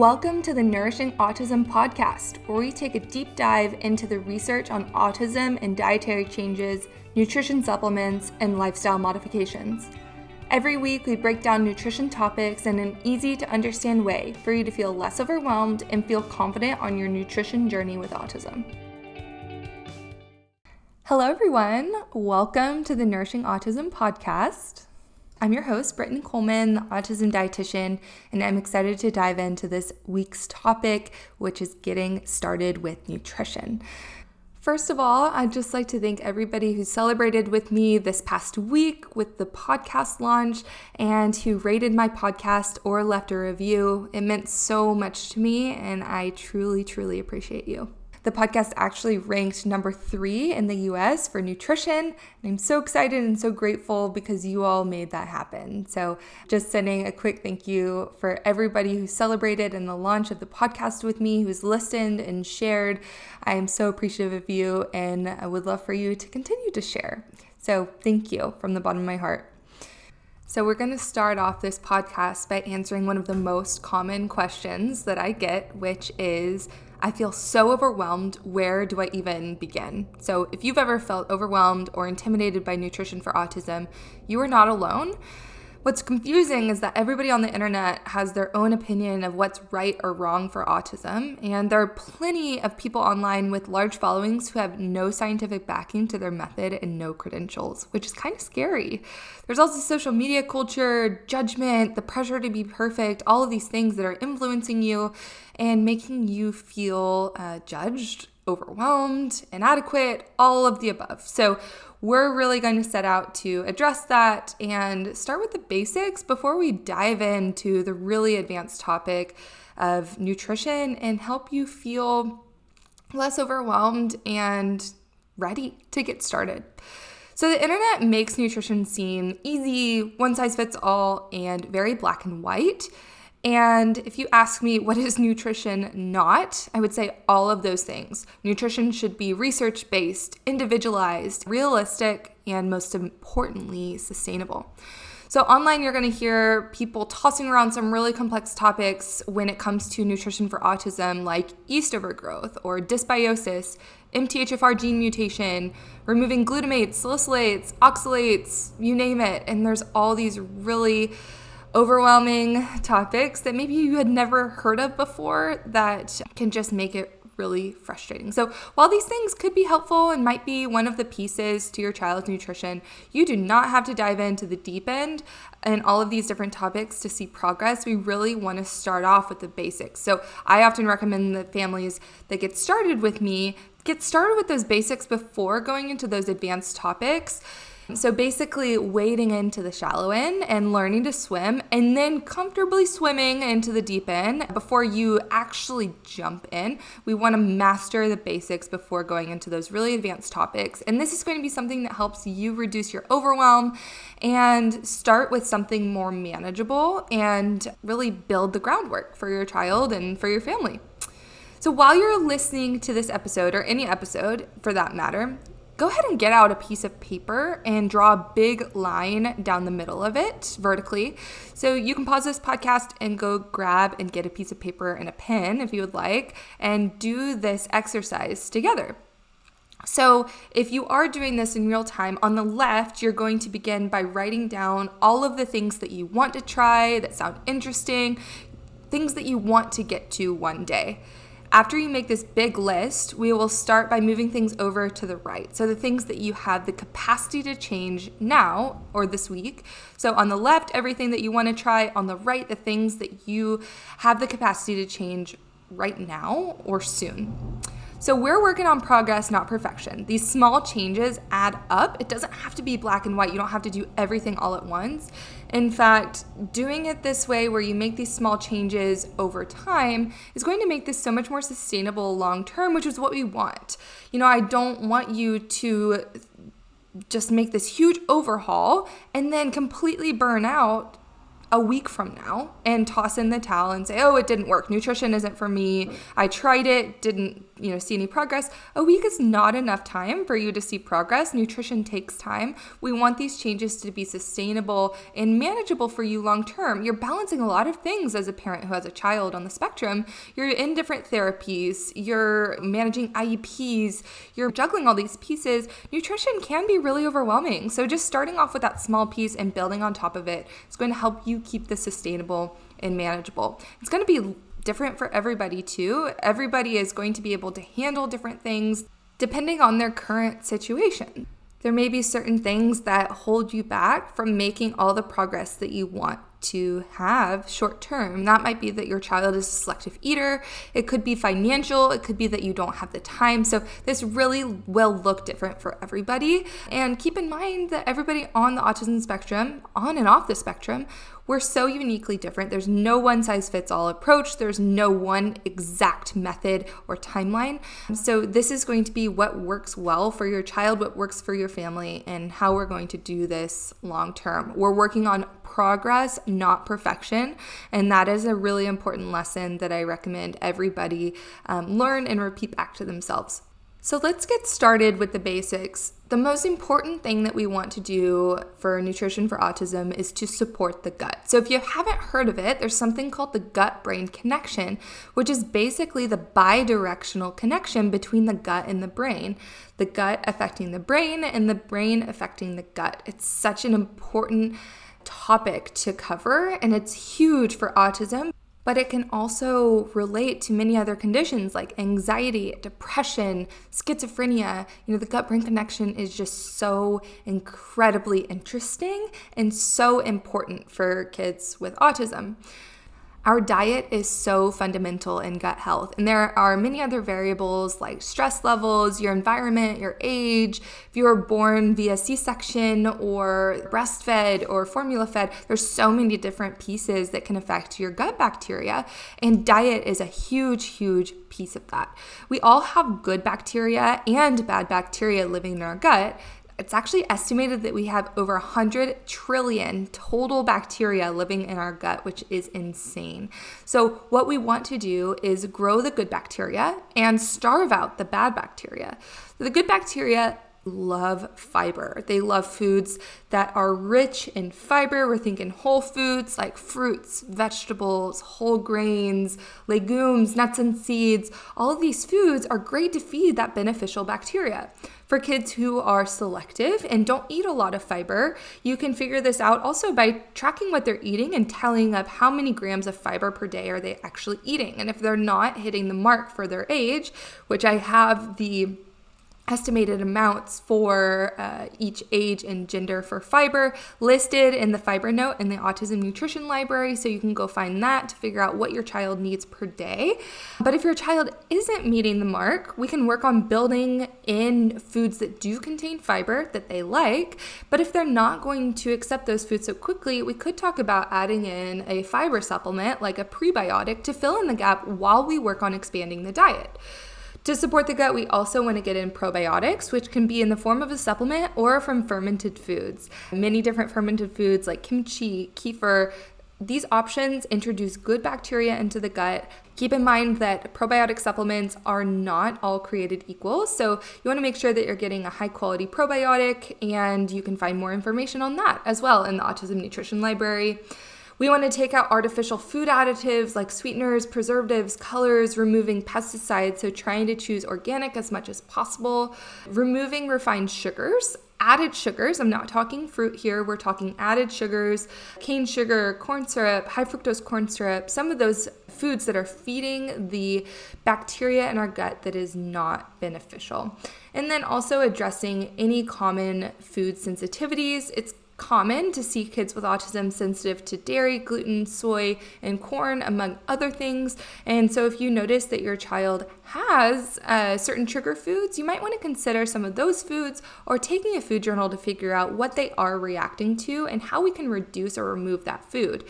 Welcome to the Nourishing Autism podcast, where we take a deep dive into the research on autism and dietary changes, nutrition supplements, and lifestyle modifications. Every week, we break down nutrition topics in an easy to understand way for you to feel less overwhelmed and feel confident on your nutrition journey with autism. Hello, everyone. Welcome to the Nourishing Autism podcast. I'm your host, Brittyn Coleman, the autism dietitian, and I'm excited to dive into this week's topic, which is getting started with nutrition. First of all, I'd just like to thank everybody who celebrated with me this past week with the podcast launch and who rated my podcast or left a review. It meant so much to me, and I truly, truly appreciate you. The podcast actually ranked number three in the US for nutrition. And I'm so excited and so grateful because you all made that happen. So, just sending a quick thank you for everybody who celebrated in the launch of the podcast with me, who's listened and shared. I am so appreciative of you and I would love for you to continue to share. So, thank you from the bottom of my heart. So, we're going to start off this podcast by answering one of the most common questions that I get, which is I feel so overwhelmed. Where do I even begin? So, if you've ever felt overwhelmed or intimidated by nutrition for autism, you are not alone. What's confusing is that everybody on the internet has their own opinion of what's right or wrong for autism, and there are plenty of people online with large followings who have no scientific backing to their method and no credentials, which is kind of scary. There's also social media culture, judgment, the pressure to be perfect, all of these things that are influencing you and making you feel uh, judged, overwhelmed, inadequate, all of the above. So, we're really going to set out to address that and start with the basics before we dive into the really advanced topic of nutrition and help you feel less overwhelmed and ready to get started. So, the internet makes nutrition seem easy, one size fits all, and very black and white. And if you ask me what is nutrition not, I would say all of those things. Nutrition should be research based, individualized, realistic, and most importantly, sustainable. So, online, you're going to hear people tossing around some really complex topics when it comes to nutrition for autism, like yeast overgrowth or dysbiosis, MTHFR gene mutation, removing glutamates, salicylates, oxalates, you name it. And there's all these really overwhelming topics that maybe you had never heard of before that can just make it really frustrating. So, while these things could be helpful and might be one of the pieces to your child's nutrition, you do not have to dive into the deep end and all of these different topics to see progress. We really want to start off with the basics. So, I often recommend that families that get started with me get started with those basics before going into those advanced topics so basically, wading into the shallow end and learning to swim, and then comfortably swimming into the deep end before you actually jump in. We want to master the basics before going into those really advanced topics. And this is going to be something that helps you reduce your overwhelm and start with something more manageable and really build the groundwork for your child and for your family. So, while you're listening to this episode, or any episode for that matter, go ahead and get out a piece of paper and draw a big line down the middle of it vertically. So you can pause this podcast and go grab and get a piece of paper and a pen if you would like and do this exercise together. So, if you are doing this in real time, on the left, you're going to begin by writing down all of the things that you want to try that sound interesting, things that you want to get to one day. After you make this big list, we will start by moving things over to the right. So, the things that you have the capacity to change now or this week. So, on the left, everything that you want to try. On the right, the things that you have the capacity to change right now or soon. So we're working on progress, not perfection. These small changes add up. It doesn't have to be black and white. You don't have to do everything all at once. In fact, doing it this way, where you make these small changes over time, is going to make this so much more sustainable long term, which is what we want. You know, I don't want you to just make this huge overhaul and then completely burn out a week from now and toss in the towel and say, "Oh, it didn't work. Nutrition isn't for me. I tried it, didn't, you know, see any progress." A week is not enough time for you to see progress. Nutrition takes time. We want these changes to be sustainable and manageable for you long term. You're balancing a lot of things as a parent who has a child on the spectrum. You're in different therapies, you're managing IEPs, you're juggling all these pieces. Nutrition can be really overwhelming. So just starting off with that small piece and building on top of it is going to help you keep this sustainable and manageable. It's going to be different for everybody too. Everybody is going to be able to handle different things depending on their current situation. There may be certain things that hold you back from making all the progress that you want to have short term. That might be that your child is a selective eater, it could be financial, it could be that you don't have the time. So, this really will look different for everybody. And keep in mind that everybody on the autism spectrum, on and off the spectrum, we're so uniquely different. There's no one size fits all approach, there's no one exact method or timeline. So, this is going to be what works well for your child, what works for your family, and how we're going to do this long term. We're working on progress, not perfection. And that is a really important lesson that I recommend everybody um, learn and repeat back to themselves. So let's get started with the basics. The most important thing that we want to do for nutrition for autism is to support the gut. So, if you haven't heard of it, there's something called the gut brain connection, which is basically the bidirectional connection between the gut and the brain. The gut affecting the brain and the brain affecting the gut. It's such an important topic to cover, and it's huge for autism. But it can also relate to many other conditions like anxiety, depression, schizophrenia. You know, the gut brain connection is just so incredibly interesting and so important for kids with autism. Our diet is so fundamental in gut health, and there are many other variables like stress levels, your environment, your age, if you were born via C section or breastfed or formula fed. There's so many different pieces that can affect your gut bacteria, and diet is a huge, huge piece of that. We all have good bacteria and bad bacteria living in our gut. It's actually estimated that we have over 100 trillion total bacteria living in our gut, which is insane. So, what we want to do is grow the good bacteria and starve out the bad bacteria. The good bacteria love fiber. They love foods that are rich in fiber. We're thinking whole foods like fruits, vegetables, whole grains, legumes, nuts and seeds. All of these foods are great to feed that beneficial bacteria. For kids who are selective and don't eat a lot of fiber, you can figure this out also by tracking what they're eating and telling up how many grams of fiber per day are they actually eating. And if they're not hitting the mark for their age, which I have the estimated amounts for uh, each age and gender for fiber listed in the fiber note in the autism nutrition library so you can go find that to figure out what your child needs per day. But if your child isn't meeting the mark we can work on building in foods that do contain fiber that they like but if they're not going to accept those foods so quickly we could talk about adding in a fiber supplement like a prebiotic to fill in the gap while we work on expanding the diet to support the gut, we also want to get in probiotics, which can be in the form of a supplement or from fermented foods. Many different fermented foods like kimchi, kefir, these options introduce good bacteria into the gut. Keep in mind that probiotic supplements are not all created equal, so you want to make sure that you're getting a high quality probiotic, and you can find more information on that as well in the Autism Nutrition Library. We want to take out artificial food additives like sweeteners, preservatives, colors, removing pesticides, so trying to choose organic as much as possible, removing refined sugars added sugars. I'm not talking fruit here, we're talking added sugars, cane sugar, corn syrup, high fructose corn syrup, some of those foods that are feeding the bacteria in our gut that is not beneficial. And then also addressing any common food sensitivities. It's common to see kids with autism sensitive to dairy, gluten, soy, and corn, among other things. And so, if you notice that your child has uh, certain trigger foods, you might want to consider some of those foods or taking a food journal to figure out what they are reacting to and how we can reduce or remove that food.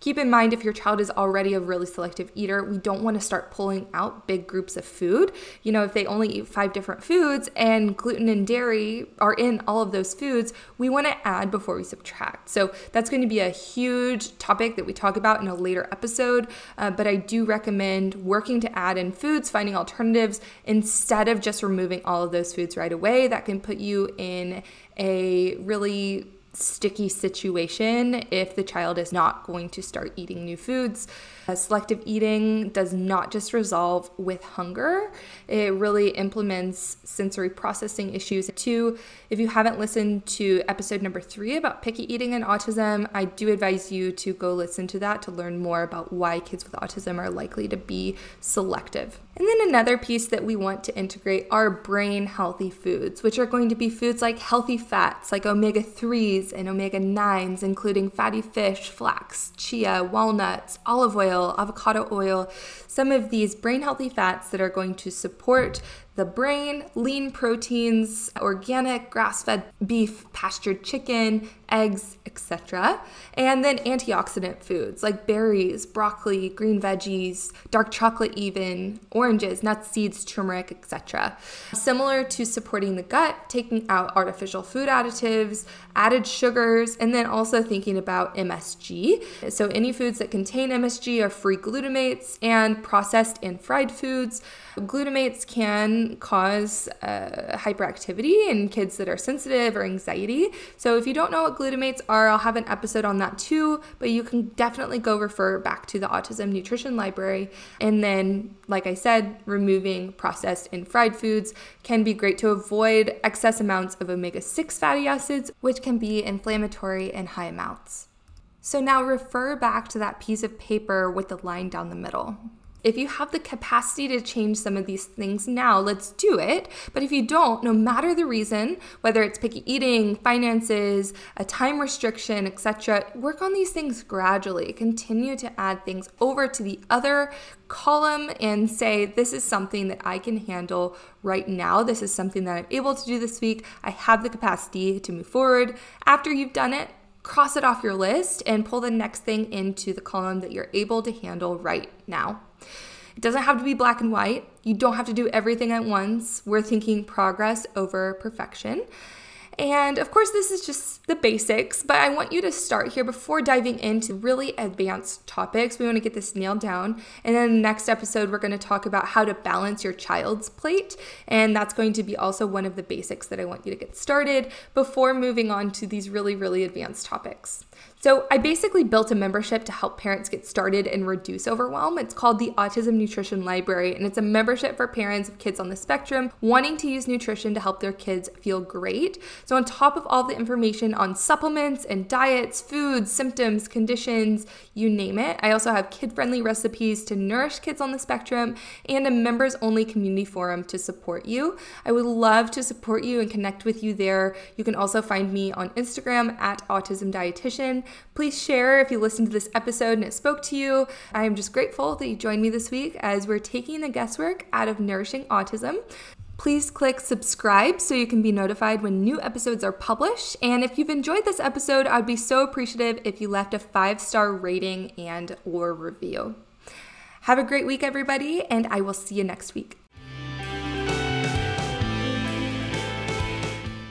Keep in mind if your child is already a really selective eater, we don't want to start pulling out big groups of food. You know, if they only eat five different foods and gluten and dairy are in all of those foods, we want to add before we subtract. So that's going to be a huge topic that we talk about in a later episode. Uh, but I do recommend working to add in foods, finding alternatives instead of just removing all of those foods right away. That can put you in a really sticky situation if the child is not going to start eating new foods. Uh, selective eating does not just resolve with hunger, it really implements sensory processing issues. Two, if you haven't listened to episode number three about picky eating and autism, I do advise you to go listen to that to learn more about why kids with autism are likely to be selective. And then another piece that we want to integrate are brain healthy foods, which are going to be foods like healthy fats, like omega 3s and omega 9s, including fatty fish, flax, chia, walnuts, olive oil, avocado oil, some of these brain healthy fats that are going to support the brain, lean proteins, organic grass fed beef, pastured chicken, eggs, etc. And then antioxidant foods like berries, broccoli, green veggies, dark chocolate, even oranges, nuts, seeds, turmeric, etc. Similar to supporting the gut, taking out artificial food additives, added sugars, and then also thinking about MSG. So, any foods that contain MSG are free glutamates and processed and fried foods. Glutamates can cause uh, hyperactivity in kids that are sensitive or anxiety. So, if you don't know what glutamates are, I'll have an episode on that too, but you can definitely go refer back to the Autism Nutrition Library. And then, like I said, removing processed and fried foods can be great to avoid excess amounts of omega 6 fatty acids, which can be inflammatory in high amounts. So, now refer back to that piece of paper with the line down the middle. If you have the capacity to change some of these things now, let's do it. But if you don't, no matter the reason, whether it's picky eating, finances, a time restriction, etc., work on these things gradually. Continue to add things over to the other column and say, This is something that I can handle right now. This is something that I'm able to do this week. I have the capacity to move forward. After you've done it, cross it off your list and pull the next thing into the column that you're able to handle right now. It doesn't have to be black and white. You don't have to do everything at once. We're thinking progress over perfection. And of course, this is just the basics, but I want you to start here before diving into really advanced topics. We want to get this nailed down. And then the next episode, we're going to talk about how to balance your child's plate. And that's going to be also one of the basics that I want you to get started before moving on to these really, really advanced topics. So, I basically built a membership to help parents get started and reduce overwhelm. It's called the Autism Nutrition Library, and it's a membership for parents of kids on the spectrum wanting to use nutrition to help their kids feel great. So, on top of all the information on supplements and diets, foods, symptoms, conditions, you name it, I also have kid friendly recipes to nourish kids on the spectrum and a members only community forum to support you. I would love to support you and connect with you there. You can also find me on Instagram at Autism Dietitian. Please share if you listened to this episode and it spoke to you. I am just grateful that you joined me this week as we're taking the guesswork out of nourishing autism. Please click subscribe so you can be notified when new episodes are published. And if you've enjoyed this episode, I'd be so appreciative if you left a five-star rating and or review. Have a great week everybody, and I will see you next week.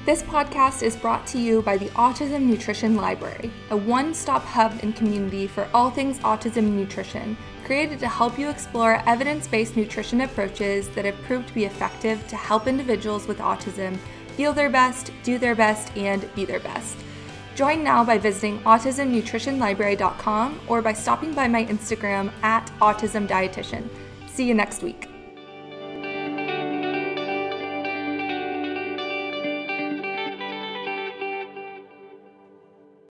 This podcast is brought to you by the Autism Nutrition Library, a one stop hub and community for all things autism nutrition, created to help you explore evidence based nutrition approaches that have proved to be effective to help individuals with autism feel their best, do their best, and be their best. Join now by visiting autismnutritionlibrary.com or by stopping by my Instagram at autismdietitian. See you next week.